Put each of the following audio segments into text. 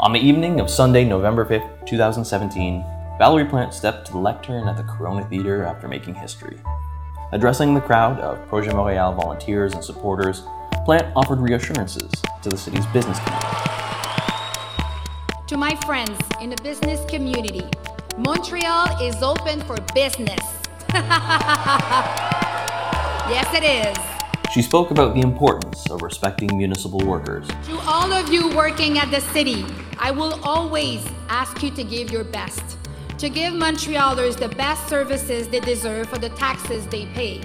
On the evening of Sunday, November 5th, 2017, Valerie Plante stepped to the lectern at the Corona Theatre after making history. Addressing the crowd of Projet Montréal volunteers and supporters, Plante offered reassurances to the city's business community. To my friends in the business community, Montreal is open for business. yes, it is. She spoke about the importance of respecting municipal workers. To all of you working at the city, I will always ask you to give your best, to give Montrealers the best services they deserve for the taxes they pay.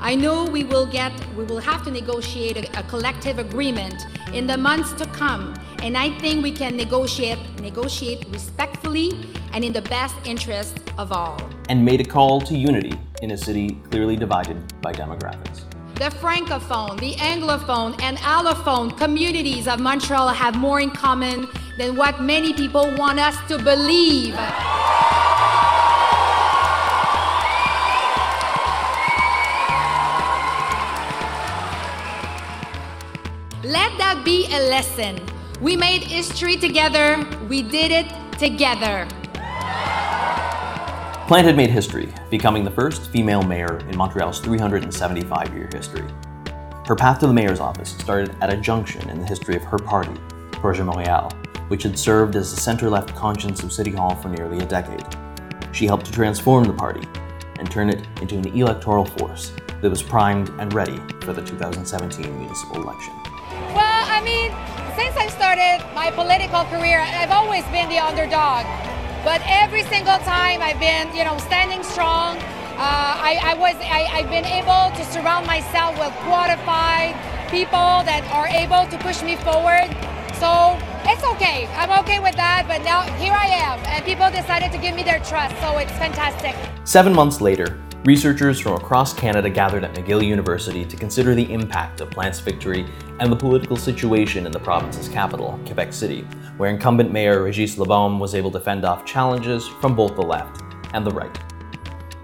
I know we will get we will have to negotiate a, a collective agreement in the months to come, and I think we can negotiate negotiate respectfully and in the best interest of all. And made a call to unity in a city clearly divided by demographics. The Francophone, the Anglophone, and Allophone communities of Montreal have more in common than what many people want us to believe. Let that be a lesson. We made history together, we did it together. Plante had made history, becoming the first female mayor in Montreal's 375 year history. Her path to the mayor's office started at a junction in the history of her party, Projet Montréal, which had served as the center left conscience of City Hall for nearly a decade. She helped to transform the party and turn it into an electoral force that was primed and ready for the 2017 municipal election. Well, I mean, since I started my political career, I've always been the underdog. But every single time I've been, you know, standing strong. Uh, I, I, was, I, I've been able to surround myself with qualified people that are able to push me forward. So it's okay. I'm okay with that. But now here I am, and people decided to give me their trust. So it's fantastic. Seven months later, researchers from across Canada gathered at McGill University to consider the impact of Plante's victory and the political situation in the province's capital, Quebec City, where incumbent Mayor Régis Labeaume was able to fend off challenges from both the left and the right.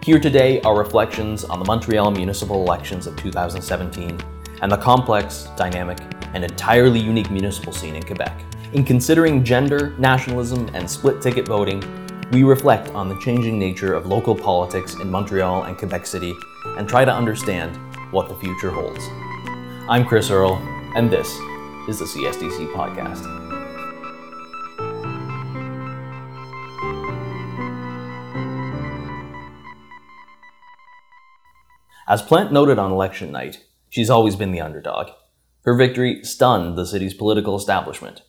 Here today are reflections on the Montreal municipal elections of 2017 and the complex, dynamic, and entirely unique municipal scene in Quebec. In considering gender, nationalism, and split ticket voting, we reflect on the changing nature of local politics in Montreal and Quebec City and try to understand what the future holds. I'm Chris Earle, and this is the CSDC Podcast. As Plante noted on election night, she's always been the underdog. Her victory stunned the city's political establishment.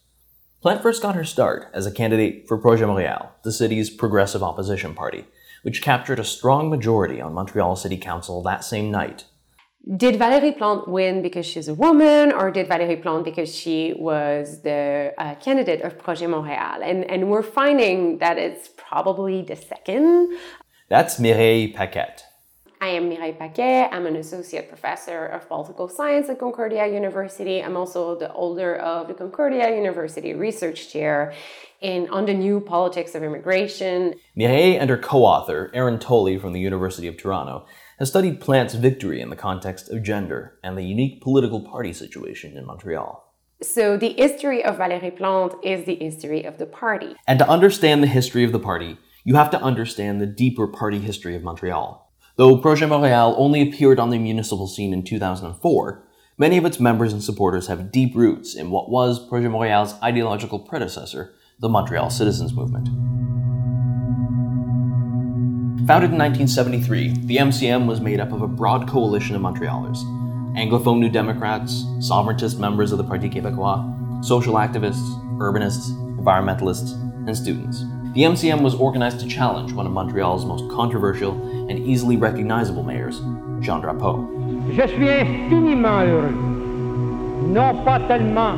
Plante first got her start as a candidate for Projet Montréal, the city's progressive opposition party, which captured a strong majority on Montreal City Council that same night. Did Valérie Plante win because she's a woman, or did Valérie Plante because she was the uh, candidate of Projet Montréal? And, and we're finding that it's probably the second. That's Mireille Paquet. I am Mireille Paquet. I'm an associate professor of political science at Concordia University. I'm also the holder of the Concordia University Research Chair in on the new politics of immigration. Mireille and her co-author, Erin Tolley from the University of Toronto, has studied Plante's victory in the context of gender and the unique political party situation in Montreal. So the history of Valérie Plante is the history of the party. And to understand the history of the party, you have to understand the deeper party history of Montreal. Though Projet Montréal only appeared on the municipal scene in 2004, many of its members and supporters have deep roots in what was Projet Montréal's ideological predecessor, the Montreal Citizens Movement. Founded in 1973, the MCM was made up of a broad coalition of Montrealers Anglophone New Democrats, sovereigntist members of the Parti Québécois, social activists, urbanists, environmentalists, and students. The MCM was organized to challenge one of Montreal's most controversial and easily recognizable mayors, Jean Drapeau. Je suis infiniment heureux, non pas tellement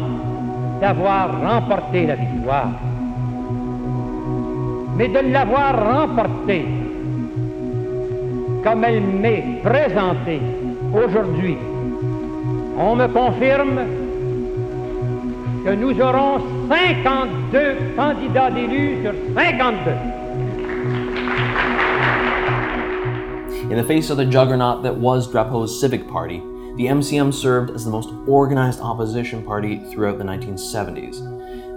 d'avoir remporté la victoire, mais de l'avoir remportée comme elle m'est présentée aujourd'hui. On me confirme que nous aurons 52 candidats d'élus sur 52. In the face of the juggernaut that was Drapeau's Civic Party, the MCM served as the most organized opposition party throughout the 1970s.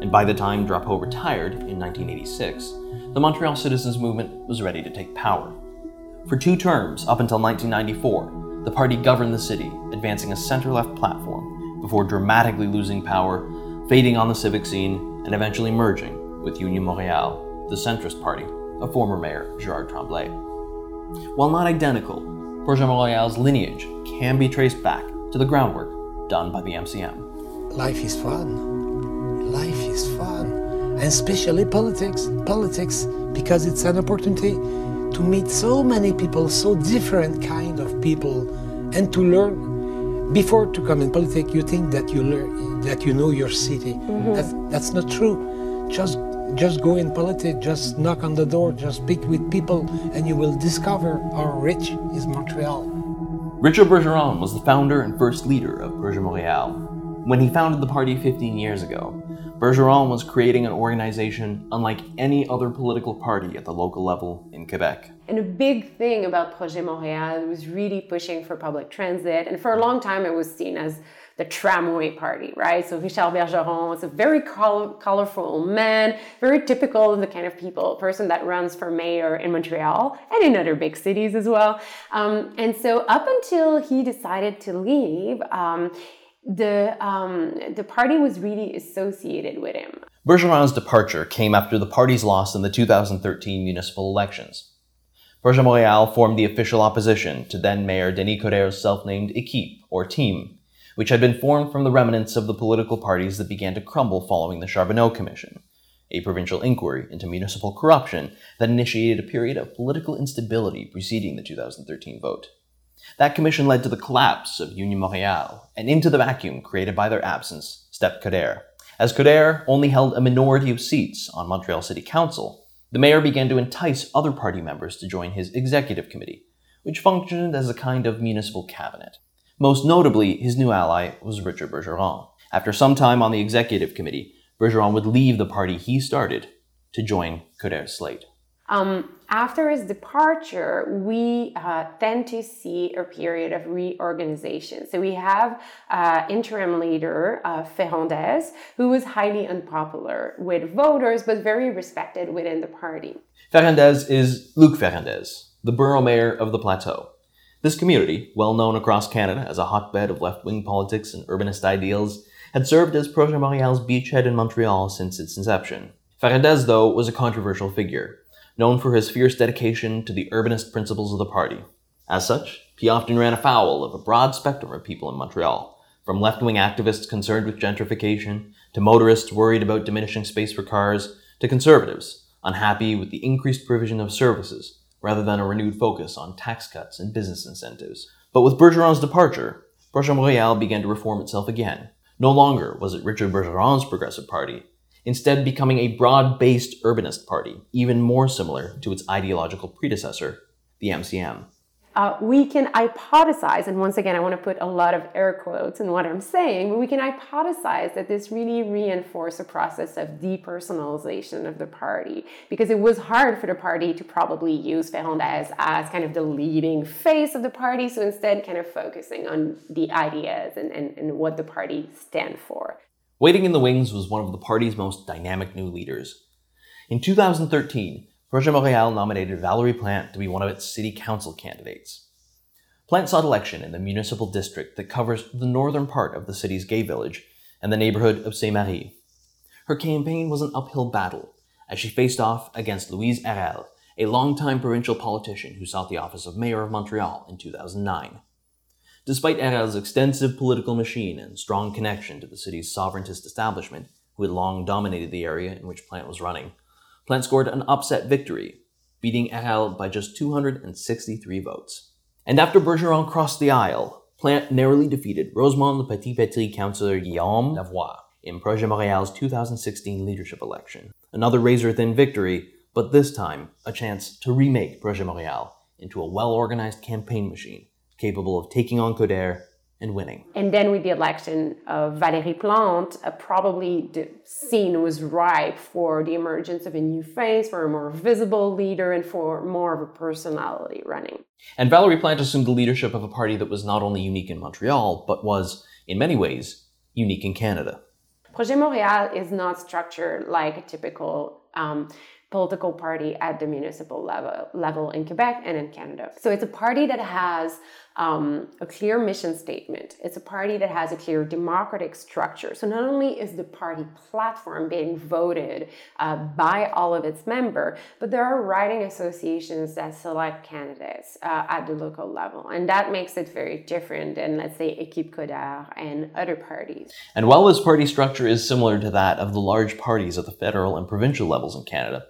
and by the time Drapeau retired in 1986, the Montreal Citizens Movement was ready to take power. For two terms, up until 1994, the party governed the city, advancing a center left platform before dramatically losing power, fading on the civic scene, and eventually merging with Union Montréal, the centrist party of former mayor Gérald Tremblay. While not identical, Projet Montréal's lineage can be traced back to the groundwork done by the MCM. Life is fun. Life is fun. And especially politics. Politics, because it's an opportunity to meet so many people, so different kind of people, and to learn. Before to come in politics, you think that you learn that you know your city. Mm-hmm. That's, that's not true. Just just go in politics, just knock on the door, just speak with people, and you will discover how rich is Montreal. Richard Bergeron was the founder and first leader of Projet Montréal. When he founded the party 15 years ago, Bergeron was creating an organization unlike any other political party at the local level in Quebec. And a big thing about Projet Montréal was really pushing for public transit, and for a long time it was seen as the tramway party, right? So Richard Bergeron is a very colorful man, very typical of the kind of people, person that runs for mayor in Montreal and in other big cities as well. Um, and so up until he decided to leave, um, the um, the party was really associated with him. Bergeron's departure came after the party's loss in the 2013 municipal elections. Bergeron Montréal formed the official opposition to then Mayor Denis Coderre's self-named Equipe, or team, which had been formed from the remnants of the political parties that began to crumble following the Charbonneau Commission, a provincial inquiry into municipal corruption that initiated a period of political instability preceding the 2013 vote. That commission led to the collapse of Union Montréal, and into the vacuum created by their absence stepped Coderre. As Coderre only held a minority of seats on Montreal City Council, the mayor began to entice other party members to join his executive committee, which functioned as a kind of municipal cabinet. Most notably, his new ally was Richard Bergeron. After some time on the executive committee, Bergeron would leave the party he started to join Coderre's slate. Um, after his departure, we uh, tend to see a period of reorganization. So we have uh, interim leader uh, Ferrandez, who was highly unpopular with voters, but very respected within the party. Ferrandez is Luc Ferrandez, the borough mayor of the Plateau. This community, well known across Canada as a hotbed of left wing politics and urbanist ideals, had served as Projet Montréal's beachhead in Montreal since its inception. Ferrandez, though, was a controversial figure, known for his fierce dedication to the urbanist principles of the party. As such, he often ran afoul of a broad spectrum of people in Montreal, from left wing activists concerned with gentrification, to motorists worried about diminishing space for cars, to conservatives unhappy with the increased provision of services rather than a renewed focus on tax cuts and business incentives. But with Bergeron's departure, Projet Montréal began to reform itself again. No longer was it Richard Bergeron's Progressive Party, instead becoming a broad-based urbanist party, even more similar to its ideological predecessor, the MCM uh, we can hypothesize, and once again, I want to put a lot of air quotes in what I'm saying, but we can hypothesize that this really reinforced a process of depersonalization of the party because it was hard for the party to probably use Ferrandez as kind of the leading face of the party, so instead, kind of focusing on the ideas and, and, and what the party stand for. Waiting in the Wings was one of the party's most dynamic new leaders. In 2013, Projet Montréal nominated Valerie Plante to be one of its city council candidates. Plante sought election in the municipal district that covers the northern part of the city's gay village and the neighborhood of Sainte-Marie. Her campaign was an uphill battle as she faced off against Louise Harel, a longtime provincial politician who sought the office of mayor of Montreal in 2009. Despite Harel's extensive political machine and strong connection to the city's sovereigntist establishment, who had long dominated the area in which Plante was running, Plante scored an upset victory, beating Harel by just 263 votes. And after Bergeron crossed the aisle, Plante narrowly defeated Rosemont La Petite-Patrie councillor Guillaume Lavoie in Projet Montréal's 2016 leadership election. Another razor thin victory, but this time a chance to remake Projet Montréal into a well organized campaign machine capable of taking on Coderre and winning. And then with the election of Valérie Plante, uh, probably the scene was ripe for the emergence of a new face, for a more visible leader, and for more of a personality running. And Valérie Plante assumed the leadership of a party that was not only unique in Montreal, but was, in many ways, unique in Canada. Projet Montréal is not structured like a typical um, political party at the municipal level, level in Quebec and in Canada. So it's a party that has um, a clear mission statement. It's a party that has a clear democratic structure. So not only is the party platform being voted uh, by all of its members, but there are riding associations that select candidates uh, at the local level. And that makes it very different than, let's say, Équipe Coderre and other parties. And while this party structure is similar to that of the large parties at the federal and provincial levels in Canada,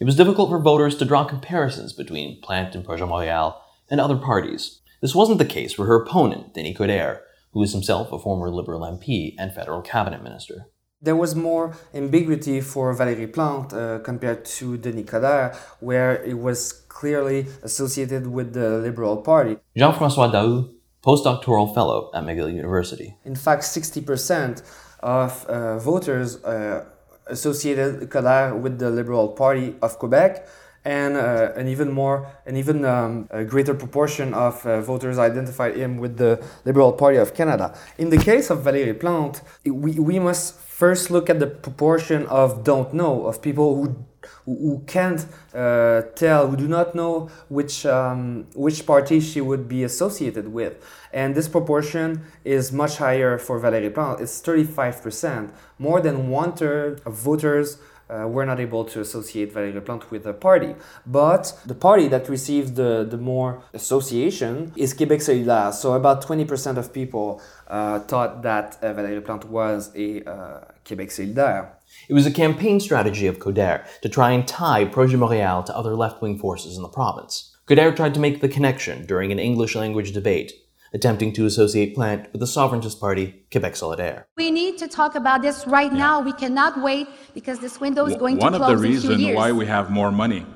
it was difficult for voters to draw comparisons between Plante and Projet Montréal and other parties. This wasn't the case for her opponent, Denis Coderre, who is himself a former Liberal MP and federal cabinet minister. There was more ambiguity for Valérie Plante uh, compared to Denis Coderre, where it was clearly associated with the Liberal Party. Jean-François Daoust, postdoctoral fellow at McGill University. In fact, 60% of uh, voters uh, associated Coderre with the Liberal Party of Quebec, and uh, an even more, an even um, greater proportion of uh, voters identified him with the Liberal Party of Canada. In the case of Valérie Plante, we, we must first look at the proportion of don't know, of people who who can't uh, tell, who do not know which um, which party she would be associated with, and this proportion is much higher for Valérie Plante. It's 35%, more than one third of voters uh, were not able to associate Valérie Plante with a party. But the party that receives the, the more association is Québec Solidaire. So about 20% of people uh, thought that uh, Valérie Plante was a uh, Québec Solidaire. It was a campaign strategy of Coderre to try and tie Projet Montréal to other left wing forces in the province. Coderre tried to make the connection during an English language debate attempting to associate Plante with the sovereigntist party, Quebec Solidaire. We need to talk about this right yeah. now. We cannot wait because this window is going One to close in One of the reasons why we have more money,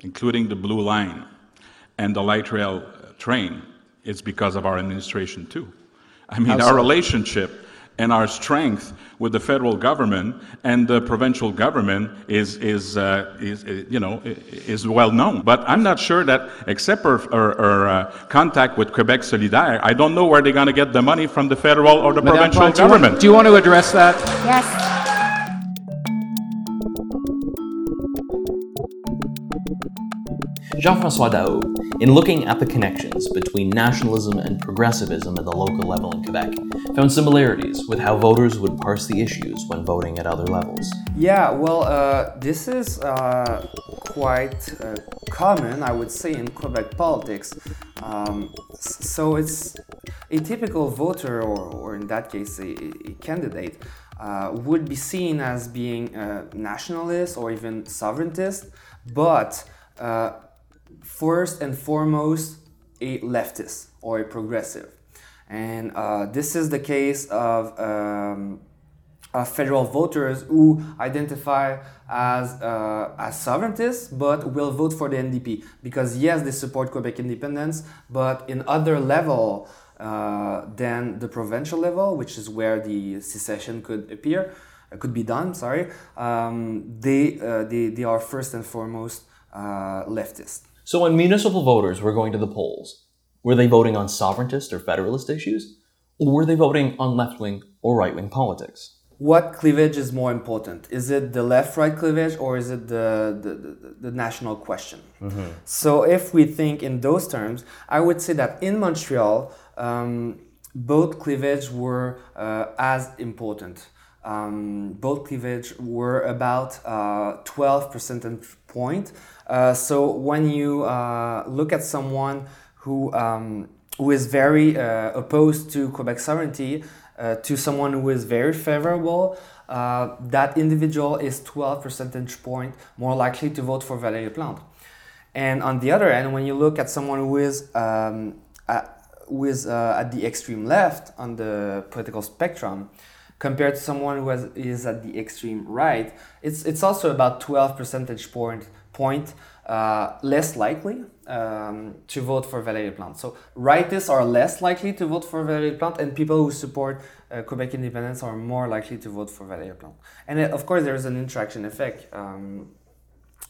including the Blue Line and the light rail train, is because of our administration too. I mean, our relationship and our strength with the federal government and the provincial government is, is, uh, is, you know, is well known. But I'm not sure that, except for, uh, contact with Quebec Solidaire, I don't know where they're going to get the money from the federal or the Madame provincial government. Do you, want, do you want to address that? Yes. Jean-François Daoust, in looking at the connections between nationalism and progressivism at the local level in Quebec, found similarities with how voters would parse the issues when voting at other levels. Yeah, well, uh, this is uh, quite uh, common, I would say, in Quebec politics. Um, so it's a typical voter, or, or in that case, a, a candidate, uh, would be seen as being nationalist or even sovereigntist, but uh, first and foremost a leftist or a progressive. And uh, this is the case of, um, of federal voters who identify as, uh, as sovereigntists but will vote for the NDP because, yes, they support Quebec independence, but in other level uh, than the provincial level, which is where the secession could appear, uh, could be done, sorry, um, they, uh, they, they are first and foremost uh, leftist. So when municipal voters were going to the polls, were they voting on sovereigntist or federalist issues? Or were they voting on left wing or right wing politics? What cleavage is more important? Is it the left right cleavage or is it the, the, the, the national question? Mm-hmm. So, if we think in those terms, I would say that in Montreal, um, both cleavage were uh, as important. Um, both cleavage were about uh, 12 percentage point. Uh, so when you uh, look at someone who um, who is very uh, opposed to Quebec sovereignty to someone who is very favorable, uh, that individual is 12 percentage point more likely to vote for Valérie Plante. And on the other end, when you look at someone who is um, at, who is uh, at the extreme left on the political spectrum, compared to someone who has, is at the extreme right, it's, it's also about 12 percentage point, point uh, less likely um, to vote for Valérie Plante. So rightists are less likely to vote for Valérie Plante, and people who support uh, Quebec independence are more likely to vote for Valérie Plante. And uh, of course, there is an interaction effect um,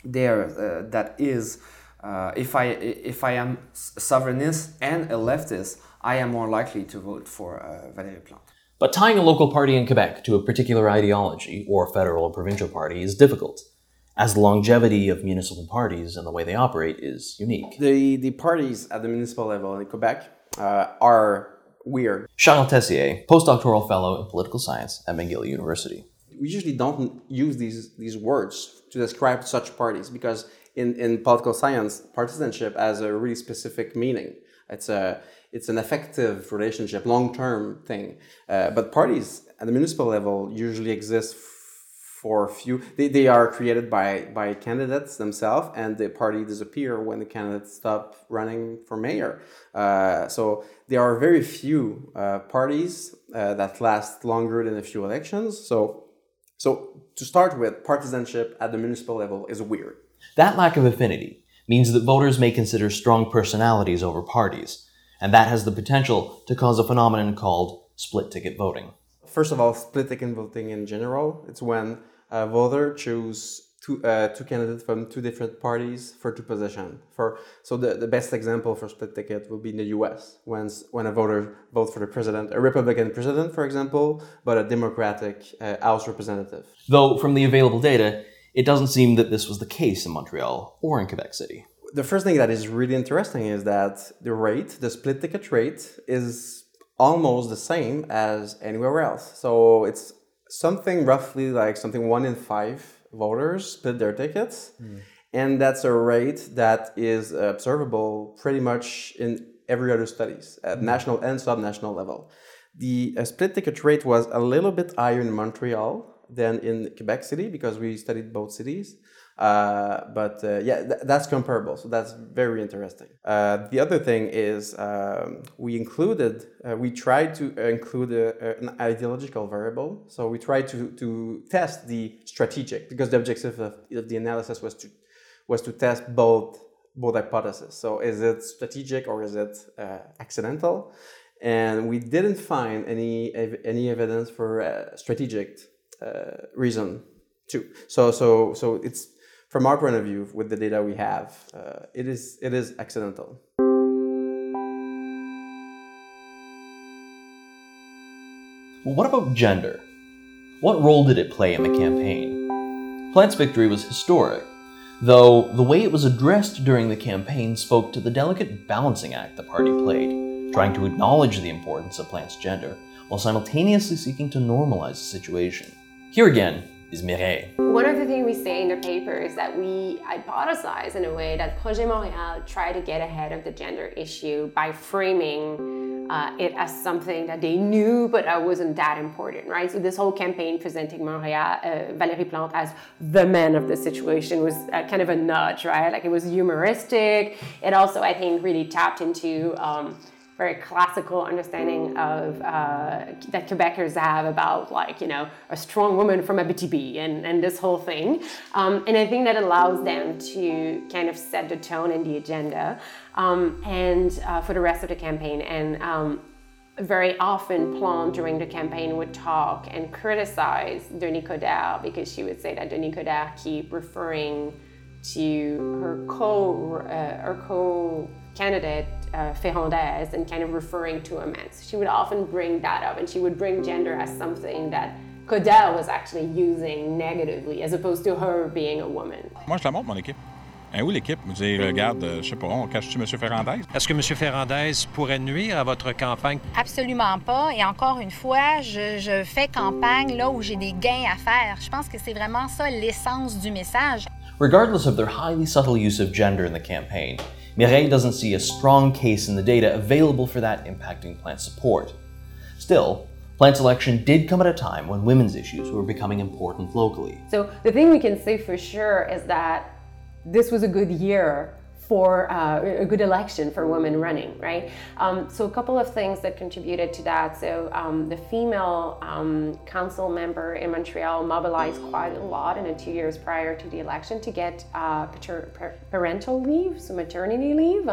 there uh, that is. Uh, if I if I am sovereignist and a leftist, I am more likely to vote for uh, Valérie Plante. But tying a local party in Quebec to a particular ideology or federal or provincial party is difficult, as the longevity of municipal parties and the way they operate is unique. The, the parties at the municipal level in Quebec uh, are weird. Charles Tessier, postdoctoral fellow in political science at McGill University. We usually don't use these, these words to describe such parties because in, in political science, partisanship has a really specific meaning. It's a it's an effective relationship, long term thing. Uh, but parties at the municipal level usually exist for a few. They, they are created by by candidates themselves, and the party disappear when the candidates stop running for mayor. Uh, so there are very few uh, parties uh, that last longer than a few elections. So so to start with, partisanship at the municipal level is weird. That lack of affinity means that voters may consider strong personalities over parties, and that has the potential to cause a phenomenon called split ticket voting. First of all, split ticket voting in general, it's when a voter choose two, uh, two candidates from two different parties for two positions. For so the, the best example for split ticket would be in the U.S. when when a voter votes for the president, a Republican president, for example, but a Democratic uh, House representative. Though from the available data, it doesn't seem that this was the case in Montreal or in Quebec City. The first thing that is really interesting is that the rate, the split ticket rate, is almost the same as anywhere else. So it's something roughly like something one in five voters split their tickets. Mm. And that's a rate that is observable pretty much in every other studies at mm. national and subnational level. The uh, split ticket rate was a little bit higher in Montreal than in Quebec City because we studied both cities. Uh, but uh, yeah, th- that's comparable. So that's very interesting. Uh, the other thing is um, we included, uh, we tried to include a, an ideological variable. So we tried to, to test the strategic because the objective of, of the analysis was to was to test both both hypotheses. So is it strategic or is it uh, accidental? And we didn't find any any evidence for uh, strategic reason too. So so so it's from our point of view with the data we have, uh, it is it is accidental. Well, what about gender? What role did it play in the campaign? Plante's victory was historic, though the way it was addressed during the campaign spoke to the delicate balancing act the party played, trying to acknowledge the importance of Plante's gender while simultaneously seeking to normalize the situation. Here again is Mireille. One of the things we say in the paper is that we hypothesize in a way that Projet Montréal tried to get ahead of the gender issue by framing uh, it as something that they knew but that wasn't that important, right? So this whole campaign presenting Montréal, uh, Valérie Plante as the man of the situation was uh, kind of a nudge, right? Like it was humoristic. It also, I think, really tapped into um, very classical understanding of uh, that Quebecers have about like you know a strong woman from Abitibi and and this whole thing, um, and I think that allows them to kind of set the tone and the agenda, um, and uh, for the rest of the campaign and. Um, very often Plante during the campaign would talk and criticize Denis Coderre because she would say that Denis Coderre keep referring to her co uh, her co candidate uh, Ferrandez and kind of referring to a man. So she would often bring that up and she would bring gender as something that Coderre was actually using negatively as opposed to her being a woman. Moi, je la montre, mon équipe. Hein, où l'équipe? Vous dites, regarde, euh, je sais pas, on cache-tu M. Ferrandez? Est-ce que M. Ferrandez pourrait nuire à votre campagne? Absolument pas. Et encore une fois, je, je fais campagne là où j'ai des gains à faire. Je pense que c'est vraiment ça l'essence du message. Regardless of their highly subtle use of gender in the campaign, Mireille doesn't see a strong case in the data available for that impacting Plante support. Still, Plante's election did come at a time when women's issues were becoming important locally. So the thing we can say for sure is that this was a good year for uh, a good election for women running, right? Um, so a couple of things that contributed to that. So um, the female um, council member in Montreal mobilized quite a lot in the two years prior to the election to get uh, parental leave, so maternity leave,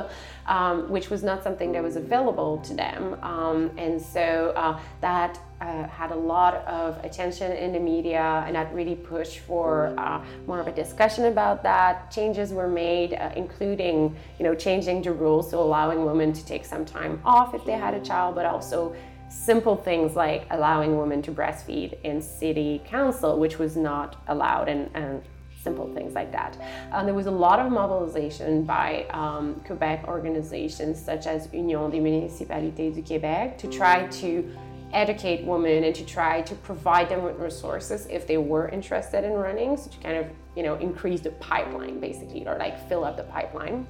um, which was not something that was available to them. Um, and so uh, that uh, had a lot of attention in the media and that really pushed for uh, more of a discussion about that. Changes were made, uh, including you know changing the rules, so allowing women to take some time off if they had a child, but also simple things like allowing women to breastfeed in city council, which was not allowed, and, and simple things like that. Uh, there was a lot of mobilization by um, Quebec organizations such as Union des Municipalités du Québec to try to educate women and to try to provide them with resources if they were interested in running, so to kind of you know increase the pipeline basically, or like fill up the pipeline.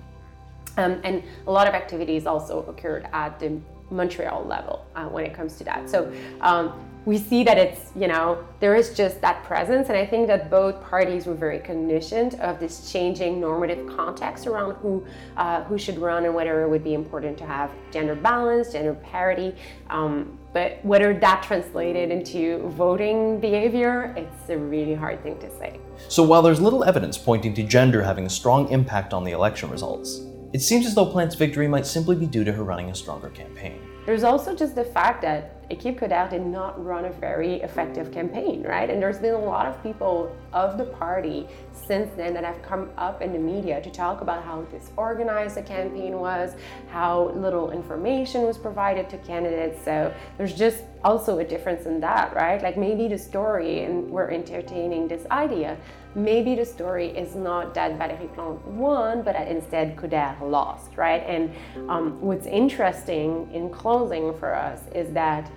Um, and a lot of activities also occurred at the Montreal level uh, when it comes to that. So um, we see that it's, you know, there is just that presence. And I think that both parties were very cognizant of this changing normative context around who, uh, who should run and whether it would be important to have gender balance, gender parity. Um, but whether that translated into voting behavior, it's a really hard thing to say. So while there's little evidence pointing to gender having a strong impact on the election results, it seems as though Plante's victory might simply be due to her running a stronger campaign. There's also just the fact that Equipe Coderre did not run a very effective campaign, right? And there's been a lot of people of the party since then that have come up in the media to talk about how disorganized the campaign was, how little information was provided to candidates. So there's just also a difference in that, right? Like maybe the story, and we're entertaining this idea, maybe the story is not that Valérie Plante won, but that instead Coderre lost, right? And um, what's interesting in closing for us is that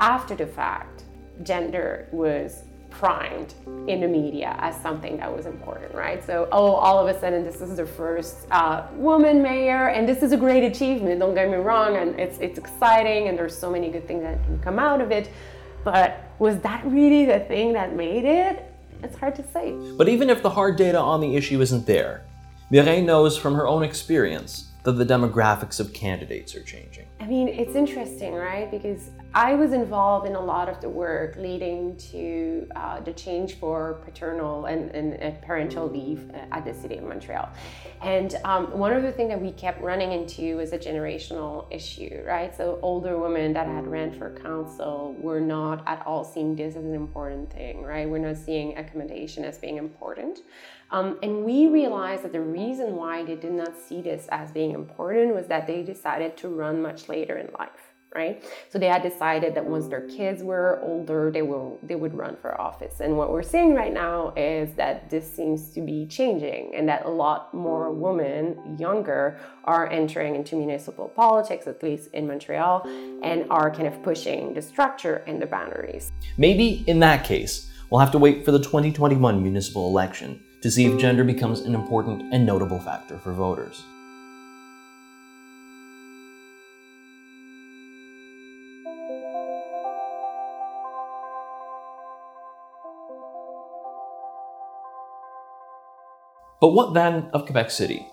after the fact, gender was primed in the media as something that was important, right? So, oh, all of a sudden, this is the first uh, woman mayor, and this is a great achievement. Don't get me wrong, and it's it's exciting, and there's so many good things that can come out of it. But was that really the thing that made it? It's hard to say. But even if the hard data on the issue isn't there, Mireille knows from her own experience that the demographics of candidates are changing. I mean, it's interesting, right? Because I was involved in a lot of the work leading to uh, the change for paternal and, and, and, parental leave at the City of Montreal. And um, one of the things that we kept running into was a generational issue, right? So older women that had ran for council were not at all seeing this as an important thing, right? We're not seeing accommodation as being important. Um, and we realized that the reason why they did not see this as being important was that they decided to run much later in life right? So they had decided that once their kids were older they will they would run for office. And what we're seeing right now is that this seems to be changing and that a lot more women younger are entering into municipal politics at least in montreal and are kind of pushing the structure and the boundaries. Maybe in that case we'll have to wait for the 2021 municipal election to see if gender becomes an important and notable factor for voters. But what then of Quebec City?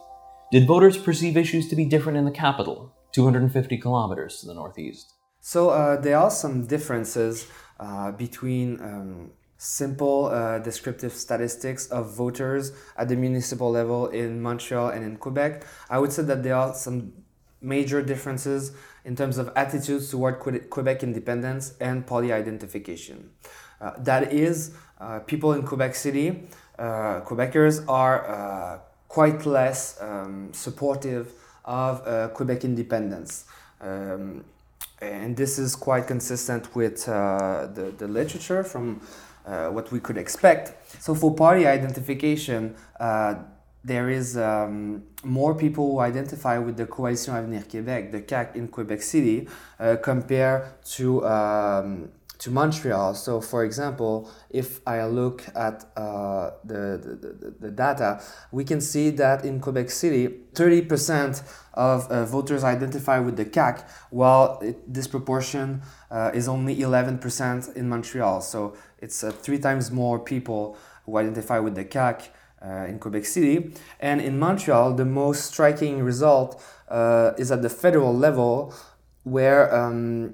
Did voters perceive issues to be different in the capital, 250 kilometers to the northeast? So uh, there are some differences uh, between um, simple uh, descriptive statistics of voters at the municipal level in Montreal and in Quebec, I would say that there are some major differences in terms of attitudes toward Quebec independence and party identification. Uh, that is, uh, people in Quebec City, Quebecers are uh, quite less um, supportive of uh, Quebec independence. Um, and this is quite consistent with the, the literature from uh, what we could expect. So for party identification, uh, there is um, more people who identify with the Coalition Avenir Québec, the CAQ in Quebec City, uh, compared to um, to Montreal. So, for example, if I look at uh, the, the, the, data, we can see that in Quebec City, 30% of uh, voters identify with the CAQ, while it, this proportion uh, is only 11% in Montreal. So, it's uh, three times more people who identify with the CAQ. Uh, in Quebec City. And in Montreal, the most striking result uh, is at the federal level, where um,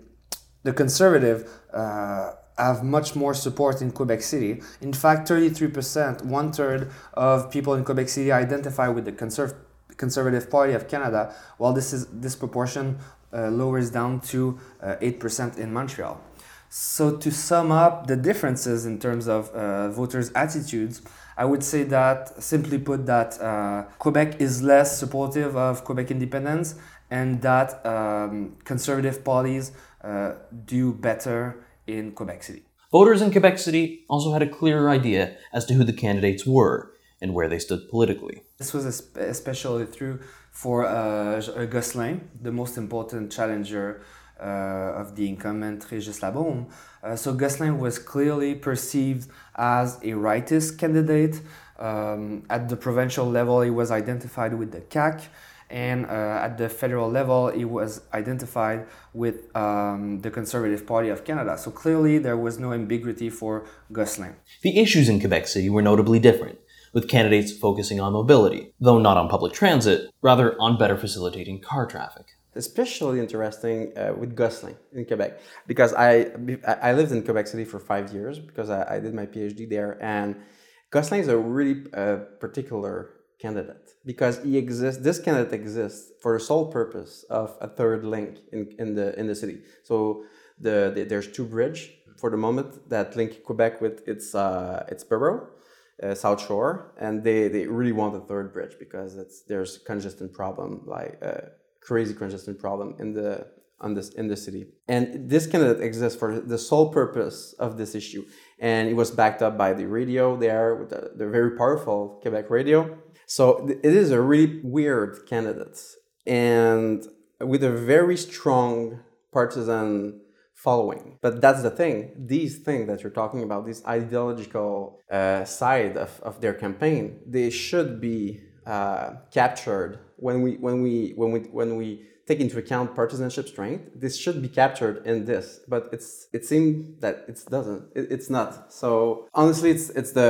the conservative uh, have much more support in Quebec City. In fact, 33%, one third of people in Quebec City identify with the Conserv- Conservative Party of Canada, while this is this proportion uh, lowers down to uh, 8% in Montreal. So, to sum up the differences in terms of uh, voters' attitudes, I would say that, simply put, that uh, Quebec is less supportive of Quebec independence and that um, conservative parties uh, do better in Quebec City. Voters in Quebec City also had a clearer idea as to who the candidates were and where they stood politically. This was especially true for uh, Gosselin, the most important challenger uh, of the incumbent Régis Labeaume. Uh, so Gosselin was clearly perceived as a rightist candidate. Um, at the provincial level, he was identified with the CAQ, and uh, at the federal level, he was identified with um, the Conservative Party of Canada. So clearly, there was no ambiguity for Gosselin. The issues in Quebec City were notably different with candidates focusing on mobility, though not on public transit, rather on better facilitating car traffic. Especially interesting uh, with Gosselin in Quebec, because I I lived in Quebec City for five years because I, I did my PhD there, and Gosselin is a really uh, particular candidate because he exists. This candidate exists for the sole purpose of a third link in, in the in the city. So the, the there's two bridge for the moment that link Quebec with its uh, its borough, uh, South Shore, and they, they really want a third bridge because it's there's congestion problem, like a uh, crazy congestion problem in the on this in the city. And this candidate exists for the sole purpose of this issue, and it was backed up by the radio there with the, the very powerful Quebec radio. So it is a really weird candidate, and with a very strong partisan following. But that's the thing. These things that you're talking about, this ideological uh, side of, of their campaign, they should be uh, captured when we when we when we when we take into account partisanship strength. This should be captured in this, but it's it seems that it doesn't. It, it's not. So honestly, it's it's the,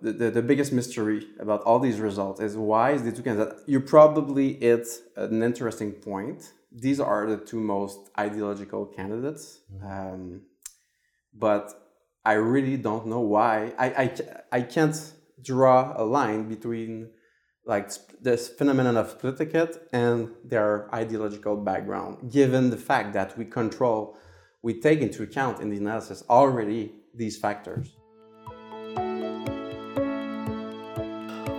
the the biggest mystery about all these results is why is the two candidates. You probably it's an interesting point these are the two most ideological candidates. Mm-hmm. Um, but I really don't know why. I, I, I can't draw a line between like this phenomenon of split and their ideological background, given the fact that we control, we take into account in the analysis already these factors.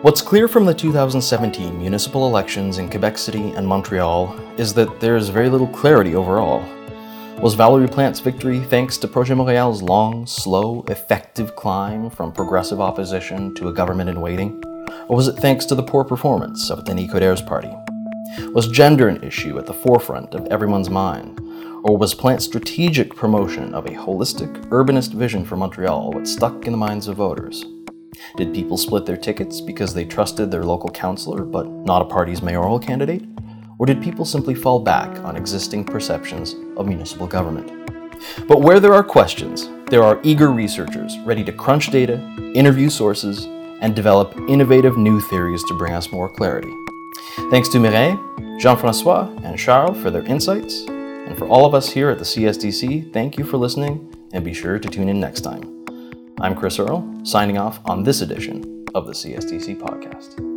What's clear from the 2017 municipal elections in Quebec City and Montreal is that there is very little clarity overall. Was Valérie Plante's victory thanks to Projet Montréal's long, slow, effective climb from progressive opposition to a government in waiting? Or was it thanks to the poor performance of Denis Coderre's party? Was gender an issue at the forefront of everyone's mind? Or was Plante's strategic promotion of a holistic, urbanist vision for Montreal what stuck in the minds of voters? Did people split their tickets because they trusted their local councillor but not a party's mayoral candidate? Or did people simply fall back on existing perceptions of municipal government? But where there are questions, there are eager researchers ready to crunch data, interview sources, and develop innovative new theories to bring us more clarity. Thanks to Mireille, Jean Francois, and Charles for their insights. And for all of us here at the CSDC, thank you for listening and be sure to tune in next time. I'm Chris Earl, signing off on this edition of the CSDC podcast.